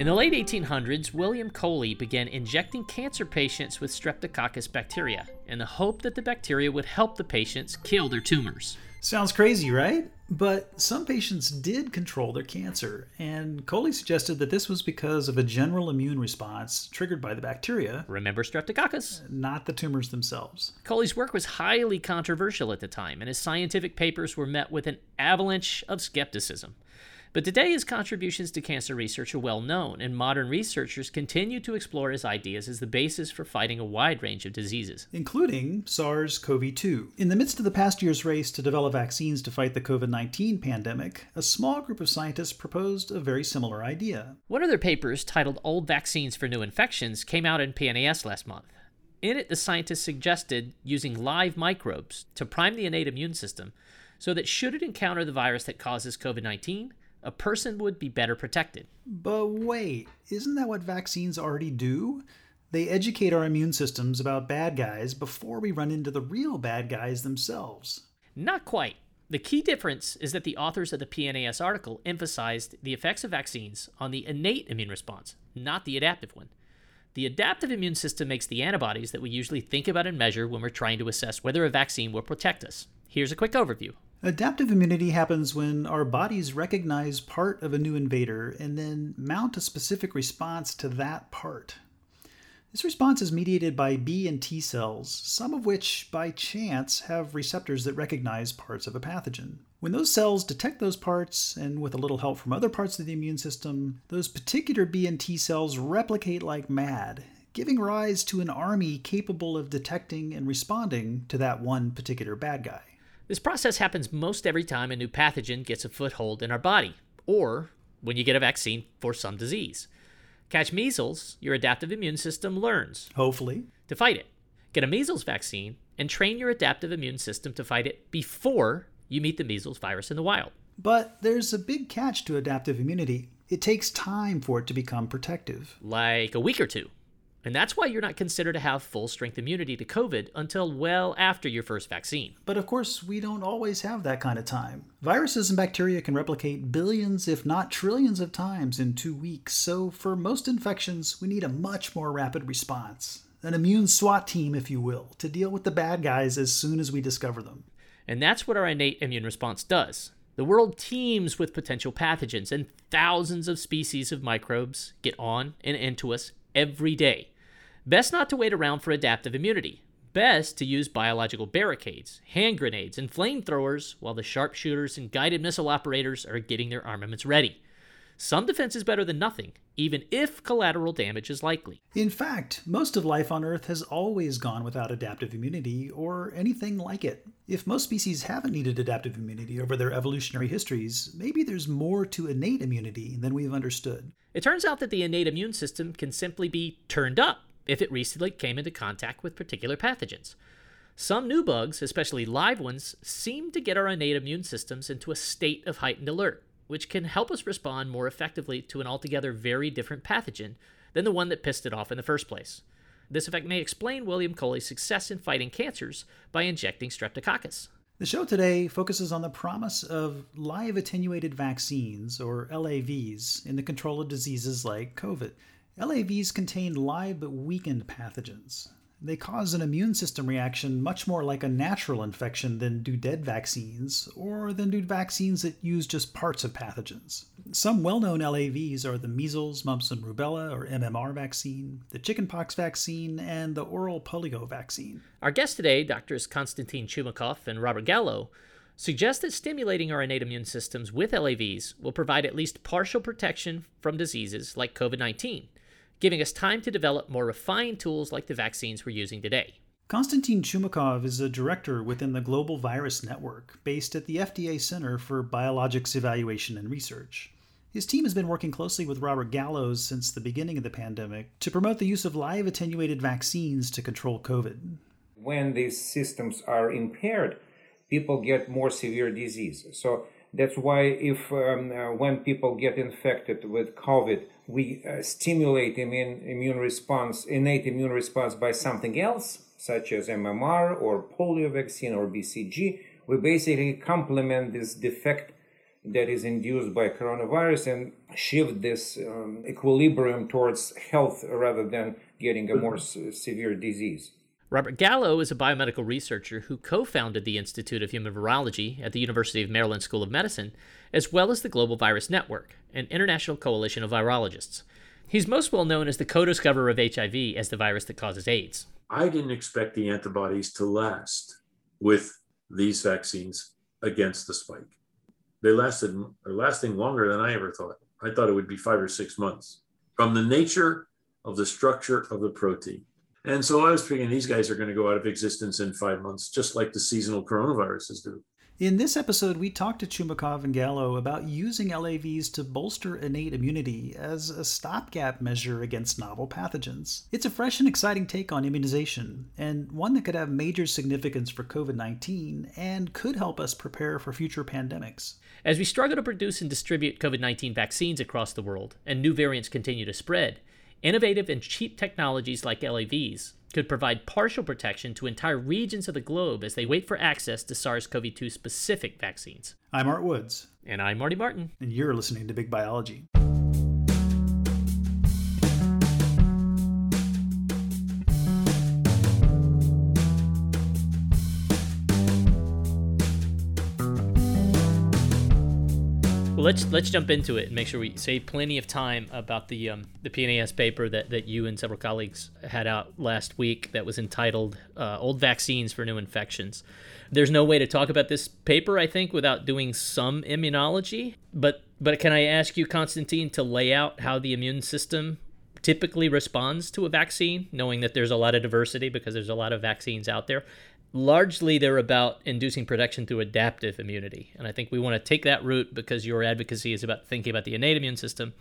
In the late 1800s, William Coley began injecting cancer patients with Streptococcus bacteria in the hope that the bacteria would help the patients kill their tumors. Sounds crazy, right? But some patients did control their cancer, and Coley suggested that this was because of a general immune response triggered by the bacteria. Remember Streptococcus? Not the tumors themselves. Coley's work was highly controversial at the time, and his scientific papers were met with an avalanche of skepticism. But today, his contributions to cancer research are well known, and modern researchers continue to explore his ideas as the basis for fighting a wide range of diseases, including SARS CoV 2. In the midst of the past year's race to develop vaccines to fight the COVID 19 pandemic, a small group of scientists proposed a very similar idea. One of their papers, titled Old Vaccines for New Infections, came out in PNAS last month. In it, the scientists suggested using live microbes to prime the innate immune system so that should it encounter the virus that causes COVID 19, a person would be better protected. But wait, isn't that what vaccines already do? They educate our immune systems about bad guys before we run into the real bad guys themselves. Not quite. The key difference is that the authors of the PNAS article emphasized the effects of vaccines on the innate immune response, not the adaptive one. The adaptive immune system makes the antibodies that we usually think about and measure when we're trying to assess whether a vaccine will protect us. Here's a quick overview. Adaptive immunity happens when our bodies recognize part of a new invader and then mount a specific response to that part. This response is mediated by B and T cells, some of which, by chance, have receptors that recognize parts of a pathogen. When those cells detect those parts, and with a little help from other parts of the immune system, those particular B and T cells replicate like mad, giving rise to an army capable of detecting and responding to that one particular bad guy. This process happens most every time a new pathogen gets a foothold in our body, or when you get a vaccine for some disease. Catch measles, your adaptive immune system learns, hopefully, to fight it. Get a measles vaccine and train your adaptive immune system to fight it before you meet the measles virus in the wild. But there's a big catch to adaptive immunity. It takes time for it to become protective. Like a week or two. And that's why you're not considered to have full strength immunity to COVID until well after your first vaccine. But of course, we don't always have that kind of time. Viruses and bacteria can replicate billions, if not trillions, of times in two weeks, so for most infections, we need a much more rapid response. An immune SWAT team, if you will, to deal with the bad guys as soon as we discover them. And that's what our innate immune response does. The world teems with potential pathogens, and thousands of species of microbes get on and into us every day. Best not to wait around for adaptive immunity. Best to use biological barricades, hand grenades, and flamethrowers while the sharpshooters and guided missile operators are getting their armaments ready. Some defense is better than nothing, even if collateral damage is likely. In fact, most of life on Earth has always gone without adaptive immunity or anything like it. If most species haven't needed adaptive immunity over their evolutionary histories, maybe there's more to innate immunity than we've understood. It turns out that the innate immune system can simply be turned up if it recently came into contact with particular pathogens. Some new bugs, especially live ones, seem to get our innate immune systems into a state of heightened alert, which can help us respond more effectively to an altogether very different pathogen than the one that pissed it off in the first place. This effect may explain William Coley's success in fighting cancers by injecting streptococcus. The show today focuses on the promise of live attenuated vaccines, or LAVs, in the control of diseases like COVID. LAVs contain live but weakened pathogens. They cause an immune system reaction much more like a natural infection than do dead vaccines, or than do vaccines that use just parts of pathogens. Some well known LAVs are the measles, mumps, and rubella, or MMR vaccine, the chickenpox vaccine, and the oral polio vaccine. Our guests today, Drs. Konstantin Chumakov and Robert Gallo, suggest that stimulating our innate immune systems with LAVs will provide at least partial protection from diseases like COVID 19 giving us time to develop more refined tools like the vaccines we're using today. Konstantin Chumakov is a director within the Global Virus Network, based at the FDA Center for Biologics Evaluation and Research. His team has been working closely with Robert Gallo's since the beginning of the pandemic to promote the use of live attenuated vaccines to control COVID. When these systems are impaired, people get more severe disease. So that's why if um, uh, when people get infected with COVID, we uh, stimulate immune, immune response, innate immune response by something else, such as MMR or polio vaccine or BCG, we basically complement this defect that is induced by coronavirus and shift this um, equilibrium towards health rather than getting a more severe disease. Robert Gallo is a biomedical researcher who co founded the Institute of Human Virology at the University of Maryland School of Medicine, as well as the Global Virus Network, an international coalition of virologists. He's most well known as the co discoverer of HIV as the virus that causes AIDS. I didn't expect the antibodies to last with these vaccines against the spike. They lasted are lasting longer than I ever thought. I thought it would be five or six months from the nature of the structure of the protein. And so I was figuring these guys are going to go out of existence in five months, just like the seasonal coronaviruses do. In this episode, we talked to Chumakov and Gallo about using LAVs to bolster innate immunity as a stopgap measure against novel pathogens. It's a fresh and exciting take on immunization, and one that could have major significance for COVID 19 and could help us prepare for future pandemics. As we struggle to produce and distribute COVID 19 vaccines across the world and new variants continue to spread, Innovative and cheap technologies like LAVs could provide partial protection to entire regions of the globe as they wait for access to SARS CoV 2 specific vaccines. I'm Art Woods. And I'm Marty Martin. And you're listening to Big Biology. Well, let's let's jump into it and make sure we save plenty of time about the um, the PNAS paper that, that you and several colleagues had out last week that was entitled uh, "Old Vaccines for New Infections." There's no way to talk about this paper, I think, without doing some immunology. But but can I ask you, Constantine, to lay out how the immune system typically responds to a vaccine, knowing that there's a lot of diversity because there's a lot of vaccines out there, largely they're about inducing protection through adaptive immunity. And I think we want to take that route because your advocacy is about thinking about the innate immune system.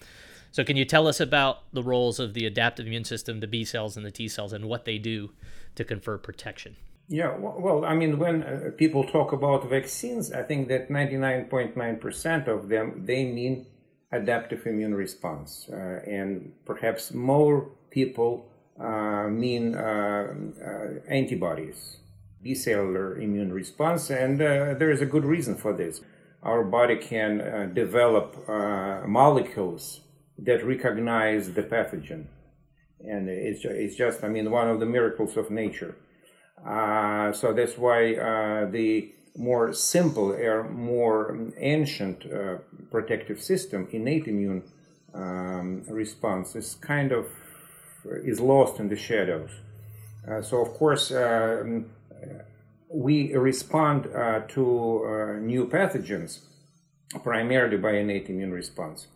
So, can you tell us about the roles of the adaptive immune system, the B cells and the T cells, and what they do to confer protection? Yeah, well, I mean, when uh, people talk about vaccines, I think that 99.9% of them they mean adaptive immune response, uh, and perhaps more people uh, mean uh, uh, antibodies B cellular immune response, and uh, there is a good reason for this. Our body can uh, develop uh, molecules that recognize the pathogen, and it's, it's just, I mean, one of the miracles of nature. Uh, so that's why uh, the more simple or more ancient uh, protective system, innate immune um, response, is kind of is lost in the shadows. so of course um, we respond uh, to uh, new pathogens primarily by innate immune response.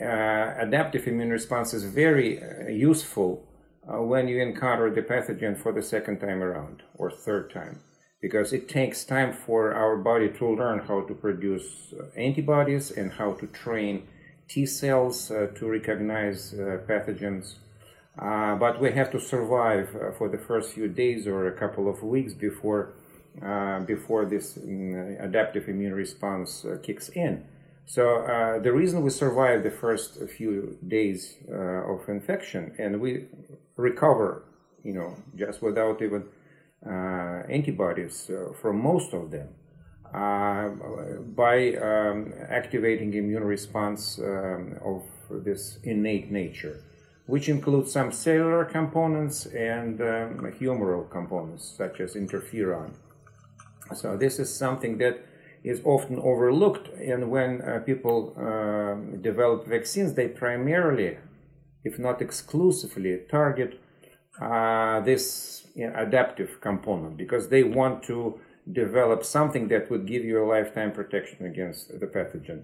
Uh, adaptive immune response is very uh, useful uh, when you encounter the pathogen for the second time around or third time because it takes time for our body to learn how to produce uh, antibodies and how to train T cells to recognize pathogens. But we have to survive for the first few days or a couple of weeks before uh, before this um, adaptive immune response uh, kicks in. So uh, the reason we survive the first few days uh, of infection and we recover, you know, just without even uh, antibodies from most of them, by um, activating immune response um, of this innate nature which includes some cellular components and um, humoral components such as interferon. So this is something that is often overlooked, and when uh, people uh, develop vaccines, they primarily, if not exclusively, target uh, this you know, adaptive component because they want to develop something that would give you a lifetime protection against the pathogen.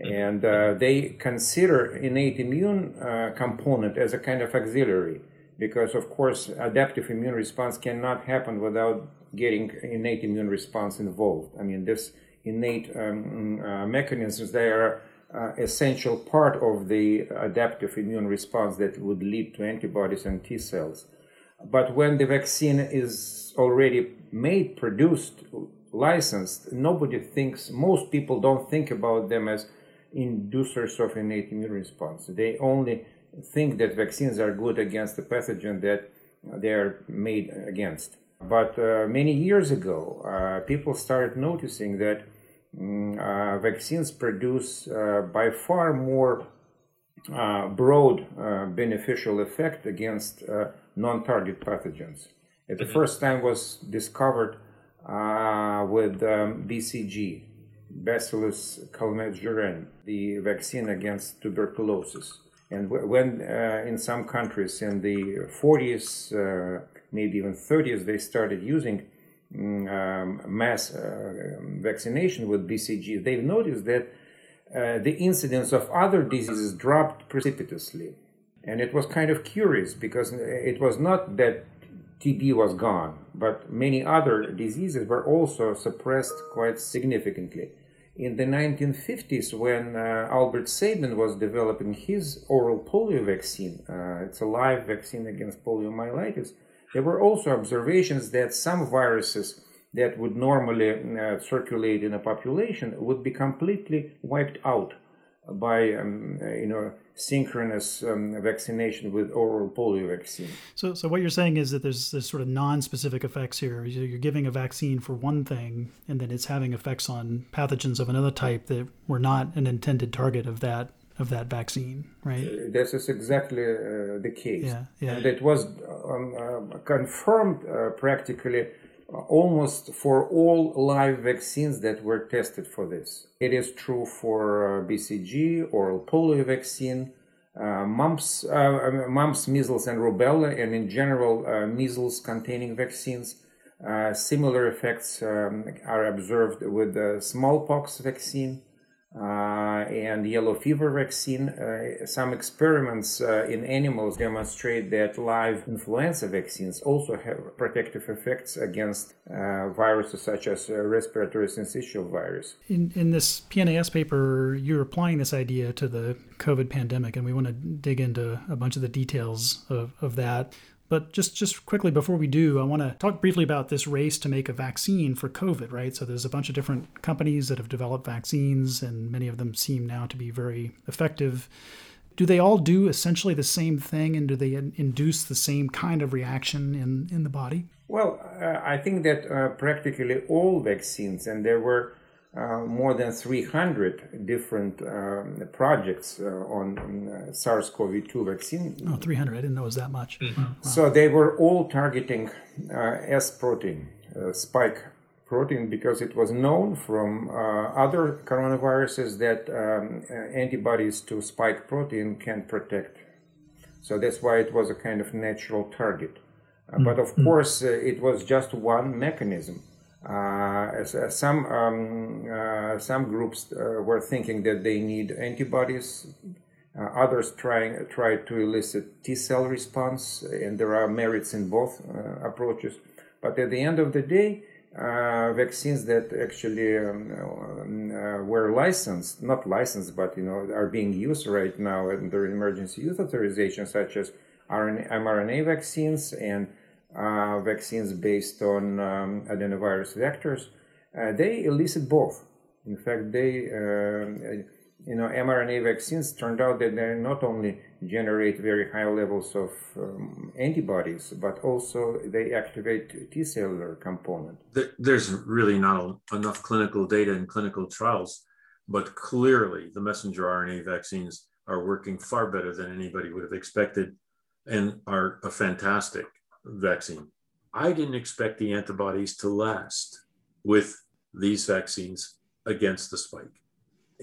And uh, they consider innate immune uh, component as a kind of auxiliary because, of course, adaptive immune response cannot happen without getting innate immune response involved. I mean, this innate um, uh, mechanisms, they are uh, essential part of the adaptive immune response that would lead to antibodies and T cells. But when the vaccine is already made, produced, licensed, nobody thinks, most people don't think about them as inducers of innate immune response. They only think that vaccines are good against the pathogen that they are made against. But uh, many years ago, uh, people started noticing that mm, uh, vaccines produce uh, by far more uh, broad uh, beneficial effect against uh, non-target pathogens. It the mm-hmm. first time was discovered with um, BCG, Bacillus calmette-guerin, the vaccine against tuberculosis. And when uh, in some countries in the 40s, uh, maybe even 30s, they started using mm, um, mass uh, vaccination with BCG, they've noticed that uh, the incidence of other diseases dropped precipitously. And it was kind of curious because it was not that TB was gone, but many other diseases were also suppressed quite significantly in the 1950s when uh, Albert Sabin was developing his oral polio vaccine, uh, it's a live vaccine against poliomyelitis, there were also observations that some viruses that would normally uh, circulate in a population would be completely wiped out by um, you know synchronous um, vaccination with oral polio vaccine. So, so what you're saying is that there's this sort of non-specific effects here. You're giving a vaccine for one thing, and then it's having effects on pathogens of another type that were not an intended target of that of that vaccine, right? Uh, this is exactly uh, the case. Yeah, yeah. And it was um, uh, confirmed uh, practically almost for all live vaccines that were tested for this. It is true for uh, BCG, oral polio vaccine, uh, mumps, uh, mumps, measles, and rubella, and in general, uh, measles containing vaccines. Uh, similar effects um, are observed with the smallpox vaccine and yellow fever vaccine. Uh, some experiments uh, in animals demonstrate that live influenza vaccines also have protective effects against uh, viruses such as uh, respiratory syncytial virus. In, in this PNAS paper, you're applying this idea to the COVID pandemic, and we want to dig into a bunch of the details of, of that. But just just quickly before we do, I want to talk briefly about this race to make a vaccine for COVID, right? So there's a bunch of different companies that have developed vaccines and many of them seem now to be very effective. Do they all do essentially the same thing and do they induce the same kind of reaction in in the body? Well, uh, I think that uh, practically all vaccines and there were more than 300 different um, projects uh, on, on uh, SARS-CoV-2 vaccine. Oh, 300! I didn't know it was that much. Mm-hmm. Wow. So they were all targeting uh, S protein, uh, spike protein, because it was known from other coronaviruses that um, antibodies to spike protein can protect. So that's why it was a kind of natural target. Mm-hmm. But of mm-hmm. course, it was just one mechanism. Uh, some um, uh, some groups uh, were thinking that they need antibodies. others trying try to elicit T cell response, and there are merits in both approaches. But at the end of the day, uh, vaccines that actually um, uh, were licensed, not licensed, but you know are being used right now under emergency use authorization, such as RNA, mRNA vaccines and uh, vaccines based on um, adenovirus vectors, uh, they elicit both. In fact, they, uh, you know, mRNA vaccines turned out that they not only generate very high levels of um, antibodies, but also they activate T cellular component. There's really not enough clinical data in clinical trials, but clearly the messenger RNA vaccines are working far better than anybody would have expected and are fantastic vaccine. I didn't expect the antibodies to last with these vaccines against the spike.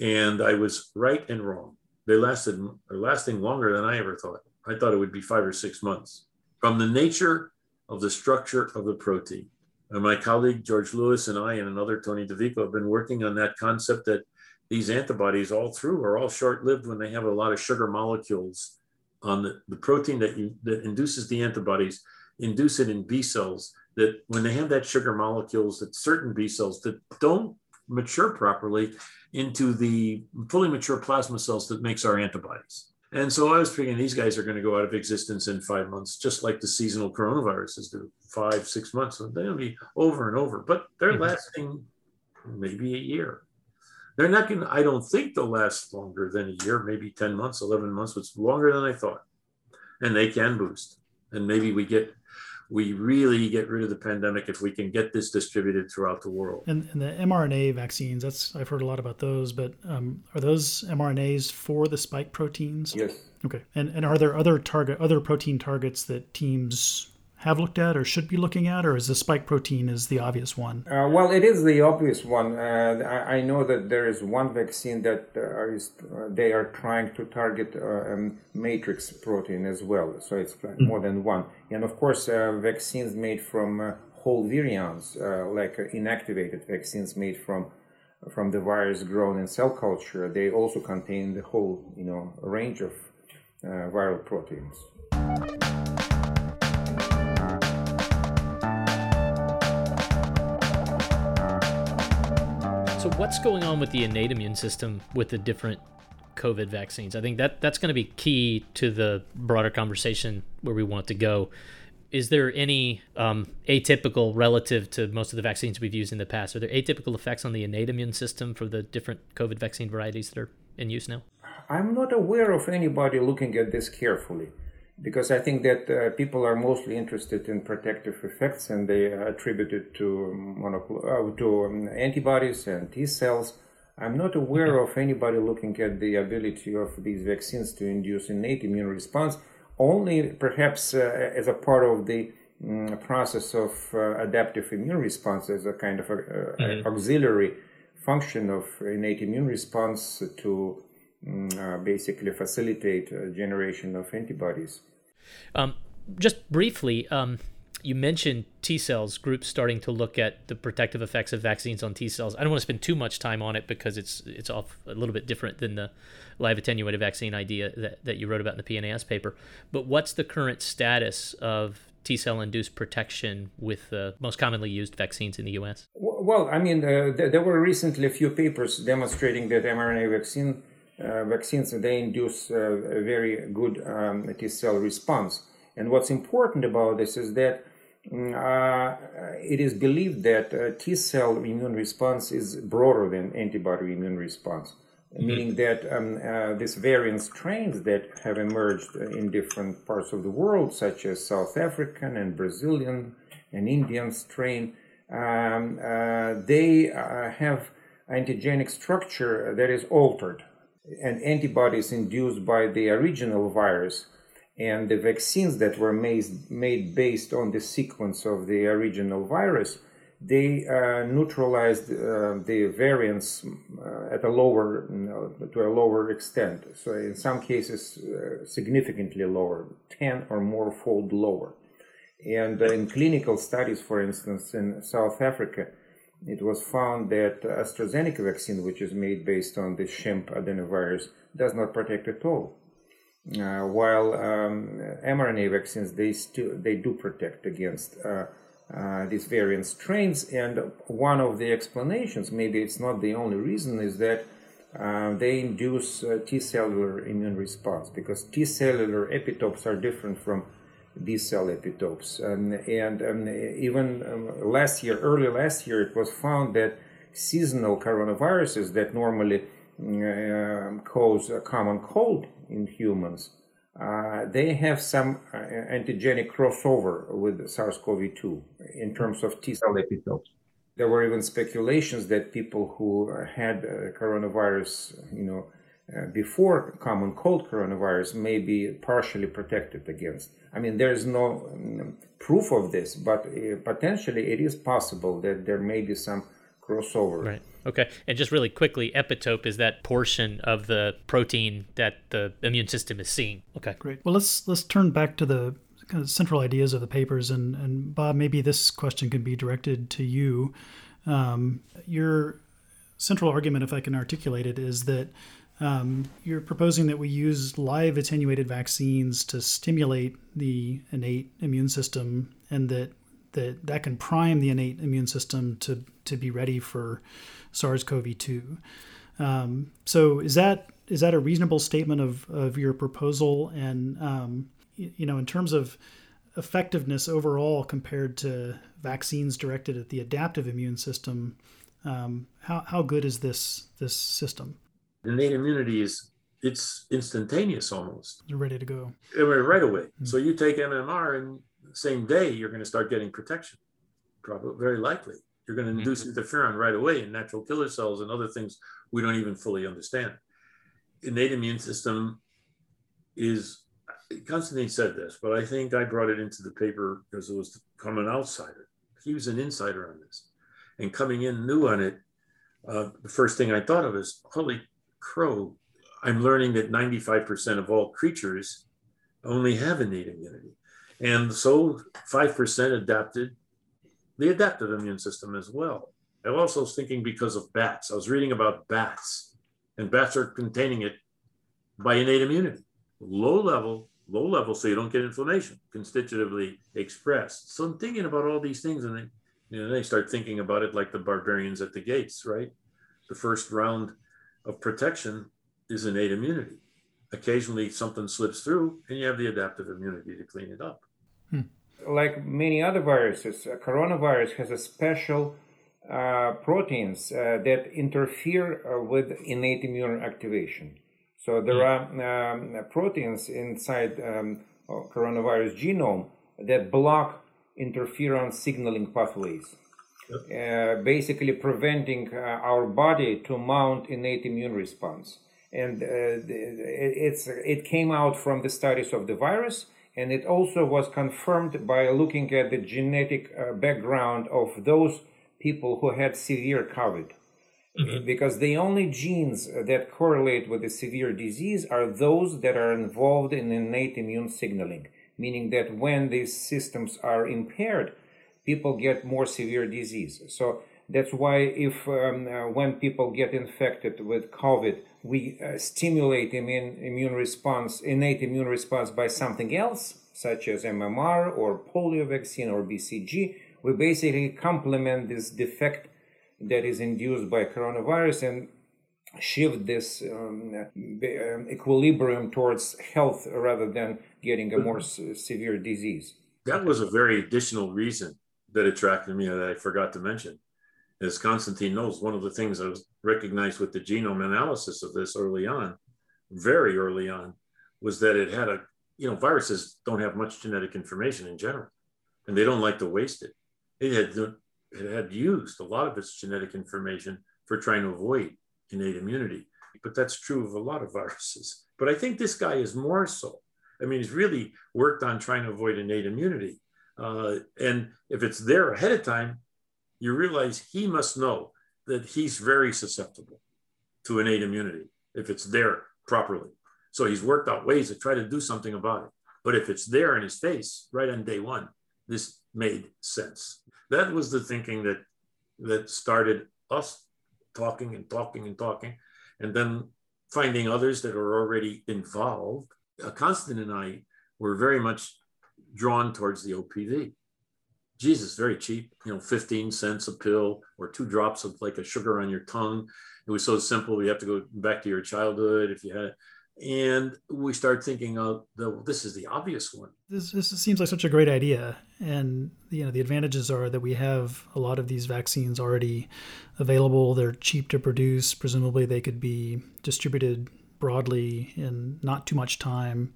And I was right and wrong. They lasted are lasting longer than I ever thought. I thought it would be five or six months. From the nature of the structure of the protein. And my colleague George Lewis and I and another Tony DeVico have been working on that concept that these antibodies all through are all short-lived when they have a lot of sugar molecules on the, the protein that you that induces the antibodies induce it in B cells that when they have that sugar molecules that certain B cells that don't mature properly into the fully mature plasma cells that makes our antibodies. And so I was thinking these guys are going to go out of existence in five months, just like the seasonal coronaviruses do, five, six months. So they'll be over and over, but they're mm-hmm. lasting maybe a year. They're not going to, I don't think they'll last longer than a year, maybe 10 months, 11 months, which is longer than I thought. And they can boost. And maybe we get we really get rid of the pandemic if we can get this distributed throughout the world. And, and the mRNA vaccines, that's I've heard a lot about those, but um, are those mRNAs for the spike proteins? Yes. Okay. And and are there other target other protein targets that teams have looked at or should be looking at, or is the spike protein is the obvious one? Uh, well, it is the obvious one. Uh, I, I, know that there is one vaccine that uh, is, uh, they are trying to target uh, matrix protein as well, so it's mm-hmm. more than one. And of course, uh, vaccines made from whole virions, like inactivated vaccines made from from the virus grown in cell culture, they also contain the whole, you know, range of viral proteins. What's going on with the innate immune system with the different COVID vaccines? I think that that's going to be key to the broader conversation where we want to go. Is there any um, atypical relative to most of the vaccines we've used in the past? Are there atypical effects on the innate immune system for the different COVID vaccine varieties that are in use now? I'm not aware of anybody looking at this carefully because I think that uh, people are mostly interested in protective effects and they attribute it to uh, to um, antibodies and T cells. I'm not aware of anybody looking at the ability of these vaccines to induce innate immune response, only perhaps uh, as a part of the um, process of uh, adaptive immune response, as a kind of a, mm-hmm. auxiliary function of innate immune response to um, basically facilitate generation of antibodies. Um, just briefly, um, you mentioned T cells, groups starting to look at the protective effects of vaccines on T cells. I don't want to spend too much time on it because it's it's off a little bit different than the live attenuated vaccine idea that, that you wrote about in the PNAS paper. But what's the current status of T cell induced protection with the most commonly used vaccines in the US? Well, I mean, uh, there were recently a few papers demonstrating that mRNA vaccine vaccines they induce uh, a very good um, T cell response. And what's important about this is that mm, uh, it is believed that uh, T cell immune response is broader than antibody immune response, mm-hmm. meaning that um, uh, these variant strains that have emerged in different parts of the world, such as South African and Brazilian and Indian strain, um, uh, they have antigenic structure that is altered and antibodies induced by the original virus and the vaccines that were made, made based on the sequence of the original virus, they uh, neutralized uh, the variants uh, at a lower, you know, to a lower extent. So in some cases, uh, significantly lower, 10 or more fold lower. And in clinical studies, for instance, in South Africa, it was found that AstraZeneca vaccine, which is made based on the chimp adenovirus, does not protect at all. Uh, while um, mRNA vaccines, they still they do protect against uh, uh, these variant strains. And one of the explanations, maybe it's not the only reason, is that uh, they induce uh, T cellular immune response because T cellular epitopes are different from B cell epitopes. And, and um, even um, last year, early last year, it was found that seasonal coronaviruses that normally uh, cause a common cold in humans, uh, they have some uh, antigenic crossover with SARS-CoV-2 in terms of T cell epitopes. There were even speculations that people who had uh, coronavirus, you know, before common cold coronavirus may be partially protected against. I mean, there is no um, proof of this, but uh, potentially it is possible that there may be some crossover. Right. Okay. And just really quickly, epitope is that portion of the protein that the immune system is seeing. Okay. Great. Well, let's let's turn back to the kind of central ideas of the papers, and and Bob, maybe this question can be directed to you. Um, your central argument, if I can articulate it, is that um, you're proposing that we use live attenuated vaccines to stimulate the innate immune system, and that that that can prime the innate immune system to to be ready for SARS-CoV-2. Um, so is that is that a reasonable statement of of your proposal? And um, you know, in terms of effectiveness overall compared to vaccines directed at the adaptive immune system, um, how how good is this this system? Innate immunity is it's instantaneous almost. You're ready to go. Right away. Mm-hmm. So you take MMR and same day, you're going to start getting protection. Probably, very likely. You're going to induce mm-hmm. interferon right away in natural killer cells and other things we don't even fully understand. Innate immune system is, Constantine said this, but I think I brought it into the paper because it was from an outsider. He was an insider on this. And coming in new on it, uh, the first thing I thought of is, holy crow, I'm learning that 95% of all creatures only have innate immunity. And so 5% adapted the adaptive immune system as well. I was also was thinking because of bats. I was reading about bats, and bats are containing it by innate immunity. Low level, low level, so you don't get inflammation, constitutively expressed. So I'm thinking about all these things, and then you know, they start thinking about it like the barbarians at the gates, right? The first round of protection is innate immunity. Occasionally, something slips through, and you have the adaptive immunity to clean it up. Hmm. Like many other viruses, coronavirus has a special uh, proteins uh, that interfere uh, with innate immune activation. So there hmm. are um, proteins inside um, coronavirus genome that block interferon signaling pathways. Uh, basically preventing uh, our body to mount innate immune response and uh, it's it came out from the studies of the virus and it also was confirmed by looking at the genetic uh, background of those people who had severe covid mm-hmm. because the only genes that correlate with the severe disease are those that are involved in innate immune signaling meaning that when these systems are impaired people get more severe disease so that's why if um, uh, when people get infected with COVID, we uh, stimulate immune, immune response, innate immune response by something else, such as MMR or polio vaccine or BCG, we basically complement this defect that is induced by coronavirus and shift this um, um equilibrium towards health rather than getting a more severe disease. That was a very additional reason that attracted me that I forgot to mention as Constantine knows, one of the things I was recognized with the genome analysis of this early on, very early on, was that it had a, you know, viruses don't have much genetic information in general, and they don't like to waste it. It had, it had used a lot of its genetic information for trying to avoid innate immunity. But that's true of a lot of viruses. But I think this guy is more so. I mean, he's really worked on trying to avoid innate immunity. Uh, and if it's there ahead of time, you realize he must know that he's very susceptible to innate immunity if it's there properly. So he's worked out ways to try to do something about it. But if it's there in his face right on day one, this made sense. That was the thinking that that started us talking and talking and talking, and then finding others that are already involved. Uh, Constant and I were very much drawn towards the OPV. Jesus, very cheap, you know, 15 cents a pill or two drops of like a sugar on your tongue. It was so simple. You have to go back to your childhood if you had it. And we start thinking, oh, the, this is the obvious one. This, this seems like such a great idea. And, you know, the advantages are that we have a lot of these vaccines already available. They're cheap to produce. Presumably they could be distributed broadly in not too much time.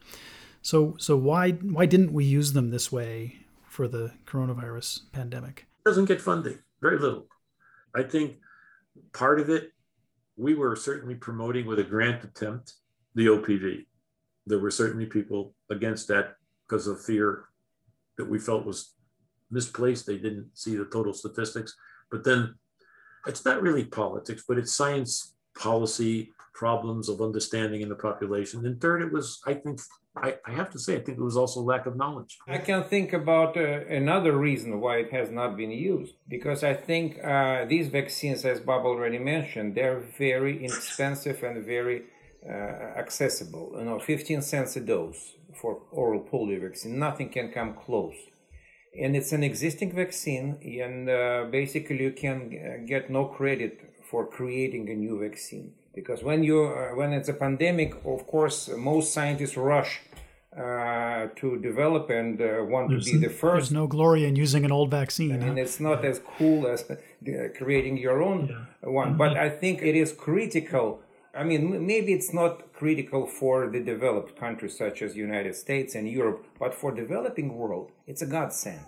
So, so why, why didn't we use them this way for the coronavirus pandemic? Doesn't get funding, very little. I think part of it, we were certainly promoting with a grant attempt the OPV. There were certainly people against that because of fear that we felt was misplaced. They didn't see the total statistics. But then it's not really politics, but it's science policy problems of understanding in the population. And third, it was, I think, I, I have to say, I think it was also lack of knowledge. I can think about uh, another reason why it has not been used. Because I think uh, these vaccines, as Bob already mentioned, they're very inexpensive and very uh, accessible. You know, 15 cents a dose for oral polio vaccine, nothing can come close. And it's an existing vaccine, and uh, basically you can get no credit for creating a new vaccine because when you uh, when it's a pandemic of course most scientists rush uh, to develop and uh, want there's, to be the first. There's no glory in using an old vaccine. I mean, huh? it's not as cool as creating your own yeah. one. Mm-hmm. But I think it is critical I mean, maybe it's not critical for the developed countries such as United States and Europe, but for developing world, it's a godsend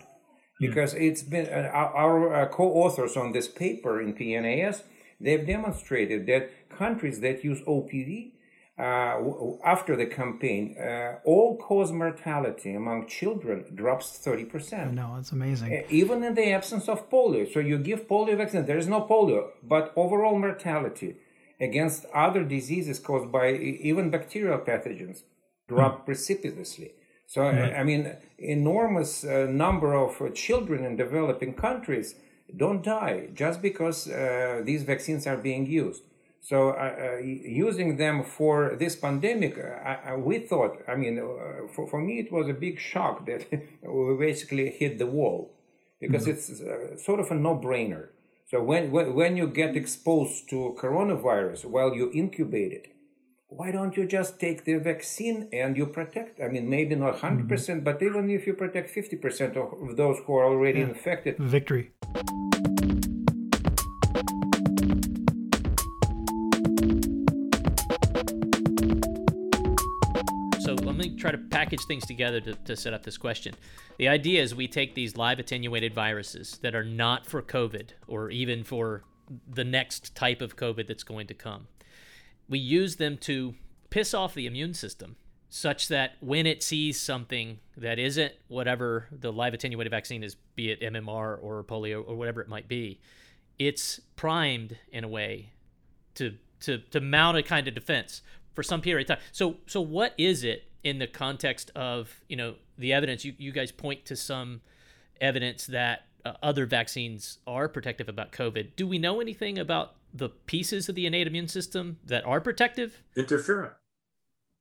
because it's been uh, our, uh, co-authors on this paper in PNAS. They've demonstrated that countries that use OPV uh, after the campaign, uh, all cause mortality among children drops 30%. No, it's amazing. Even in the absence of polio. So you give polio vaccine, there is no polio, but overall mortality against other diseases caused by even bacterial pathogens drop mm. precipitously. So, right. I mean, enormous uh, number of uh, children in developing countries don't die just because uh, these vaccines are being used. So, uh, uh, using them for this pandemic, uh, we thought, I mean, for, for me, it was a big shock that we basically hit the wall because mm-hmm. it's sort of a no brainer. So when, when, when you get exposed to coronavirus while you incubate it, why don't you just take the vaccine and you protect? I mean, maybe not 100%, percent mm hmm but even if you protect 50% of those who are already yeah. infected. Victory. So let me try to package things together to, to set up this question. The idea is we take these live attenuated viruses that are not for COVID or even for the next type of COVID that's going to come we use them to piss off the immune system such that when it sees something that isn't whatever the live attenuated vaccine is, be it MMR or polio or whatever it might be, it's primed in a way to to to mount a kind of defense for some period of time. So so what is it in the context of you know the evidence? You you guys point to some evidence that uh, other vaccines are protective about COVID. Do we know anything about the pieces of the innate immune system that are protective? Interferon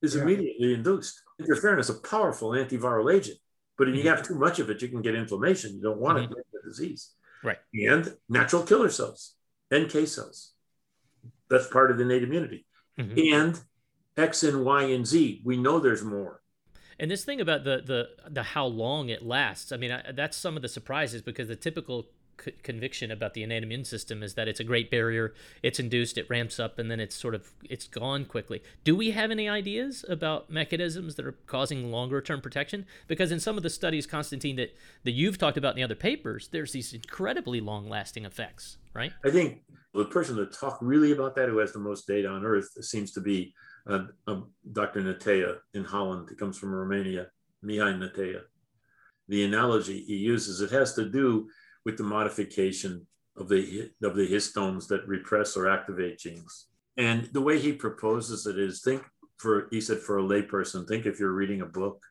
is yeah. immediately induced. Interferon is a powerful antiviral agent, but if you have too much of it, you can get inflammation. You don't want mm-hmm. to get the disease. Right. And natural killer cells, NK cells. That's part of the innate immunity. Mm-hmm. And X and Y and Z, we know there's more. And this thing about the the the how long it lasts, I mean, I, that's some of the surprises because the typical c- conviction about the innate immune system is that it's a great barrier. It's induced, it ramps up, and then it's sort of it's gone quickly. Do we have any ideas about mechanisms that are causing longer term protection? Because in some of the studies, Constantine, that that you've talked about in the other papers, there's these incredibly long lasting effects, right? I think the person that talked really about that, who has the most data on Earth, seems to be uh, uh, Dr. Netea in Holland. He comes from Romania, Mihai Netea. The analogy he uses, it has to do with the modification of the, of the histones that repress or activate genes. And the way he proposes it is think for, he said, for a layperson, think if you're reading a book,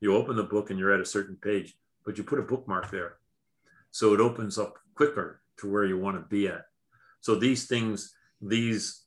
you open the book and you're at a certain page, but you put a bookmark there. So it opens up quicker to where you want to be at. So these things, these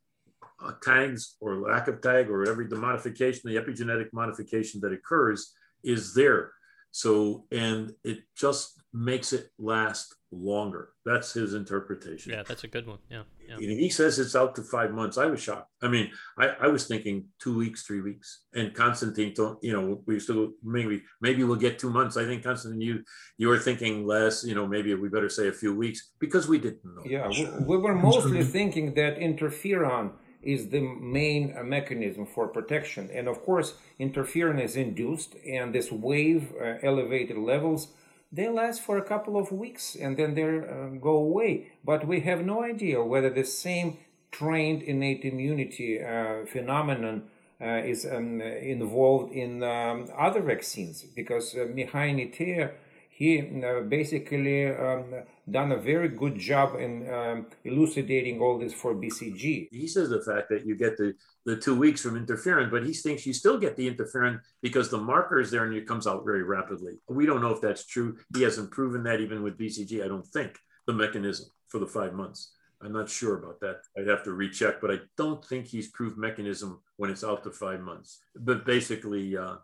uh, tags or lack of tag or every the modification, the epigenetic modification that occurs is there. So, and it just makes it last longer. That's his interpretation. Yeah, that's a good one. Yeah. yeah. He says it's out to five months. I was shocked. I mean, I, I was thinking two weeks, three weeks. And Konstantin, you know, we still maybe maybe we'll get two months. I think Constantine, you you were thinking less. You know, maybe we better say a few weeks because we didn't know. Yeah, we, we were mostly thinking that interferon is the main mechanism for protection. And of course, interferon is induced, and this wave uh, elevated levels they last for a couple of weeks and then they uh, go away. But we have no idea whether the same trained innate immunity uh, phenomenon uh, is um, involved in um, other vaccines because uh, Mihai Netea he basically um, done a very good job in um, elucidating all this for BCG. He says the fact that you get the, the two weeks from interferon, but he thinks you still get the interferon because the marker is there and it comes out very rapidly. We don't know if that's true. He hasn't proven that even with BCG, I don't think, the mechanism for the five months. I'm not sure about that. I'd have to recheck, but I don't think he's proved mechanism when it's out to five months. But basically, uh,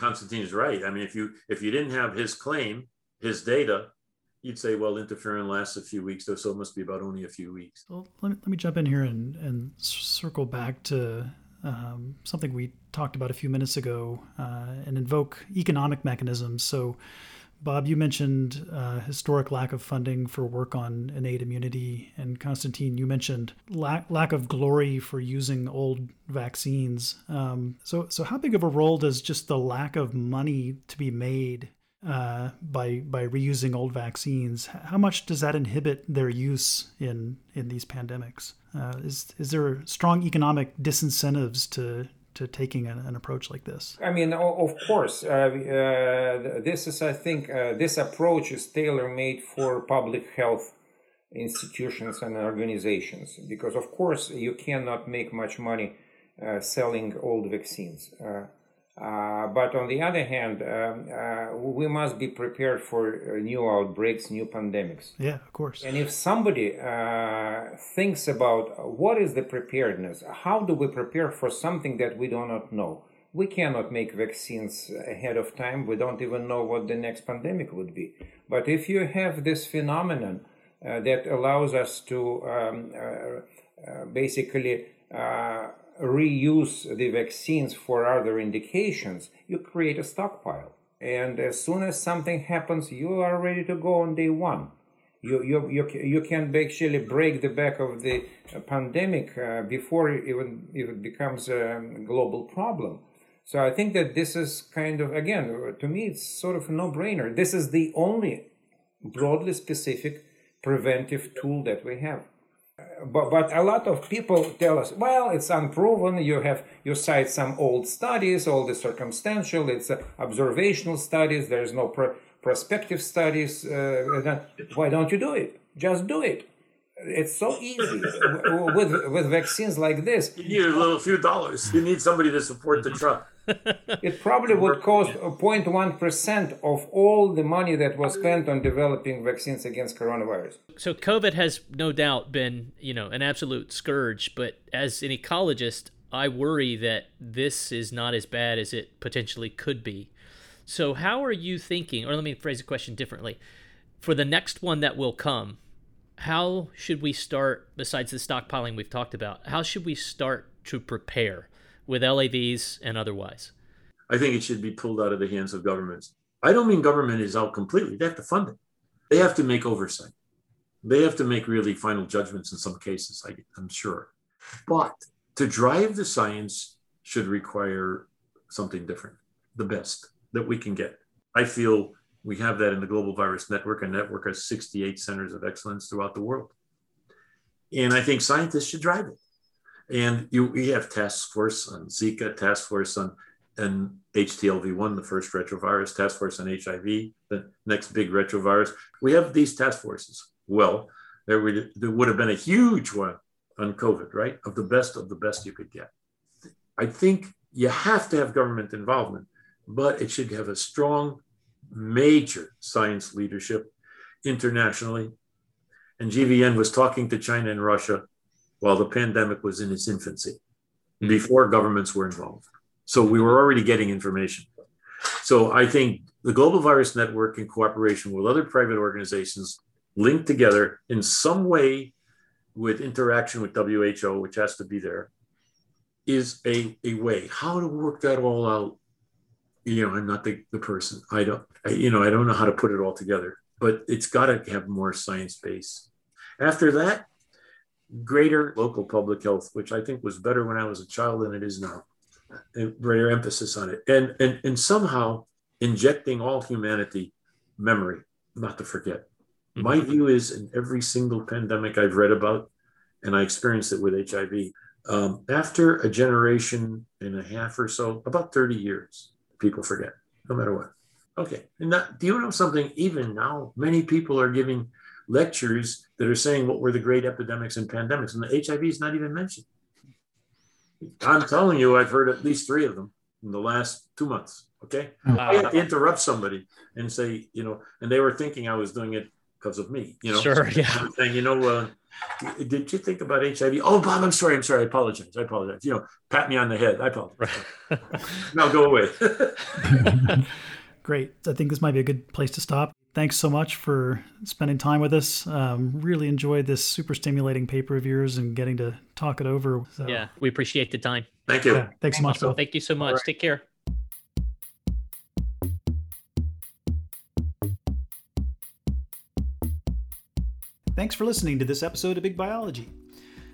Konstantin is right. I mean, if you if you didn't have his claim, his data, you'd say, well, interferon lasts a few weeks, though, so it must be about only a few weeks. Well, let me, let me jump in here and, and circle back to um, something we talked about a few minutes ago uh, and invoke economic mechanisms. So Bob, you mentioned uh, historic lack of funding for work on innate immunity, and Konstantin, you mentioned lack lack of glory for using old vaccines. Um, so, so how big of a role does just the lack of money to be made uh, by by reusing old vaccines? How much does that inhibit their use in in these pandemics? Uh, is is there strong economic disincentives to to taking an, an approach like this? I mean, of course, uh, uh, this is, I think, uh, this approach is tailor made for public health institutions and organizations because, of course, you cannot make much money uh, selling old vaccines. Uh, uh, but on the other hand, um, uh, we must be prepared for uh, new outbreaks, new pandemics. Yeah, of course. And if somebody uh, thinks about what is the preparedness, how do we prepare for something that we do not know? We cannot make vaccines ahead of time. We don't even know what the next pandemic would be. But if you have this phenomenon uh, that allows us to um, basically reuse the vaccines for other indications, you create a stockpile. And as soon as something happens, you are ready to go on day one. You, you, you, you can actually break the back of the pandemic uh, before even if it becomes a global problem. So I think that this is kind of, again, to me, it's sort of a no brainer. This is the only broadly specific preventive tool that we have but, but a lot of people tell us, well, it's unproven. You have you cite some old studies, all the circumstantial, it's uh, observational studies. There's no pro- prospective studies. Uh, why don't you do it? Just do it. It's so easy with with vaccines like this. You need a little few dollars. You need somebody to support the truck. it probably would cost 0.1% of all the money that was spent on developing vaccines against coronavirus. So COVID has no doubt been, you know, an absolute scourge, but as an ecologist, I worry that this is not as bad as it potentially could be. So how are you thinking, or let me phrase the question differently, for the next one that will come, how should we start besides the stockpiling we've talked about? How should we start to prepare? with LAVs and otherwise? I think it should be pulled out of the hands of governments. I don't mean government is out completely. They have to fund it. They have to make oversight. They have to make really final judgments in some cases, I, I'm sure. But to drive the science should require something different, the best that we can get. I feel we have that in the Global Virus Network, a network of 68 centers of excellence throughout the world. And I think scientists should drive it. And you, we have task force on Zika, task force on and HTLV1, the first retrovirus, task force on HIV, the next big retrovirus. We have these task forces. Well, there would, there would have been a huge one on COVID, right? Of the best of the best you could get. I think you have to have government involvement, but it should have a strong, major science leadership internationally. And GVN was talking to China and Russia while the pandemic was in its infancy, mm-hmm. before governments were involved. So we were already getting information. So I think the Global Virus Network, in cooperation with other private organizations, linked together in some way with interaction with WHO, which has to be there, is a, a way. How to work that all out, you know, I'm not the, the person. I don't, I, you know, I don't know how to put it all together, but it's got to have more science base. After that, greater local public health, which I think was better when I was a child than it is now. And greater emphasis on it. And, and, and somehow injecting all humanity memory, not to forget. Mm-hmm. My view is in every single pandemic I've read about, and I experienced it with HIV, um, after a generation and a half or so, about 30 years, people forget, no matter what. Okay. And that, do you know something? Even now, many people are giving lectures that are saying what were the great epidemics and pandemics, and the HIV is not even mentioned. I'm telling you, I've heard at least three of them in the last two months. Okay, wow. I had to interrupt somebody and say, you know, and they were thinking I was doing it because of me. You know, sure, yeah. saying, you know, uh, did you think about HIV? Oh, Bob, I'm sorry, I'm sorry, I apologize, I apologize. You know, pat me on the head. I apologize. now go away. Great. I think this might be a good place to stop thanks so much for spending time with us. Um, really enjoyed this super stimulating paper of yours and getting to talk it over. So. Yeah, we appreciate the time. Thank you. Yeah, thanks so much. Awesome. Thank you so much. Right. Take care. Thanks for listening to this episode of Big Biology.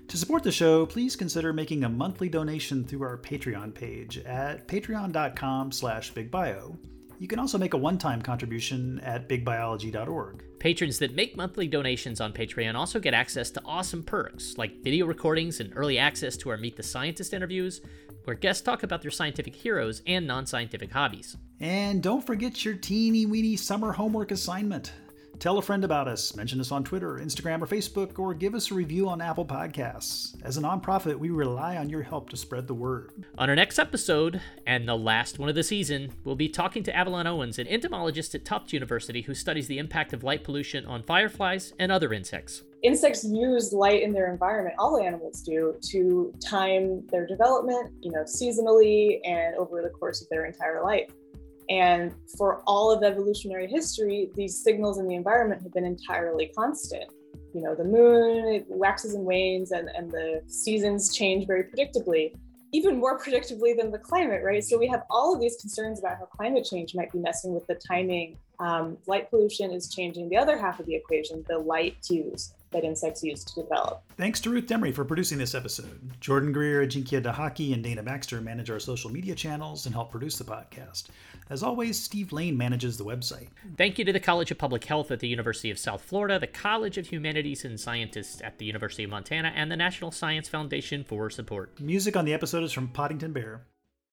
To support the show, please consider making a monthly donation through our Patreon page at patreon.com slash bigbio. You can also make a one-time contribution at bigbiology.org. Patrons that make monthly donations on Patreon also get access to awesome perks, like video recordings and early access to our Meet the Scientist interviews, where guests talk about their scientific heroes and non scientific hobbies. And don't forget your teeny weeny summer homework assignment. Tell a friend about us, mention us on Twitter, Instagram, or Facebook, or give us a review on Apple Podcasts. As a nonprofit, we rely on your help to spread the word. On our next episode, and the last one of the season, we'll be talking to Avalon Owens, an entomologist at Tufts University who studies the impact of light pollution on fireflies and other insects. Insects use light in their environment, all animals do, to time their development, you know, seasonally and over the course of their entire life. And for all of evolutionary history, these signals in the environment have been entirely constant. You know, the moon waxes and wanes, and, and the seasons change very predictably, even more predictably than the climate, right? So we have all of these concerns about how climate change might be messing with the timing. Um, light pollution is changing the other half of the equation, the light cues that insects use to develop. Thanks to Ruth Demree for producing this episode. Jordan Greer, Ajinkya Dahaki, and Dana Baxter manage our social media channels and help produce the podcast. As always, Steve Lane manages the website. Thank you to the College of Public Health at the University of South Florida, the College of Humanities and Scientists at the University of Montana, and the National Science Foundation for support. Music on the episode is from Poddington Bear.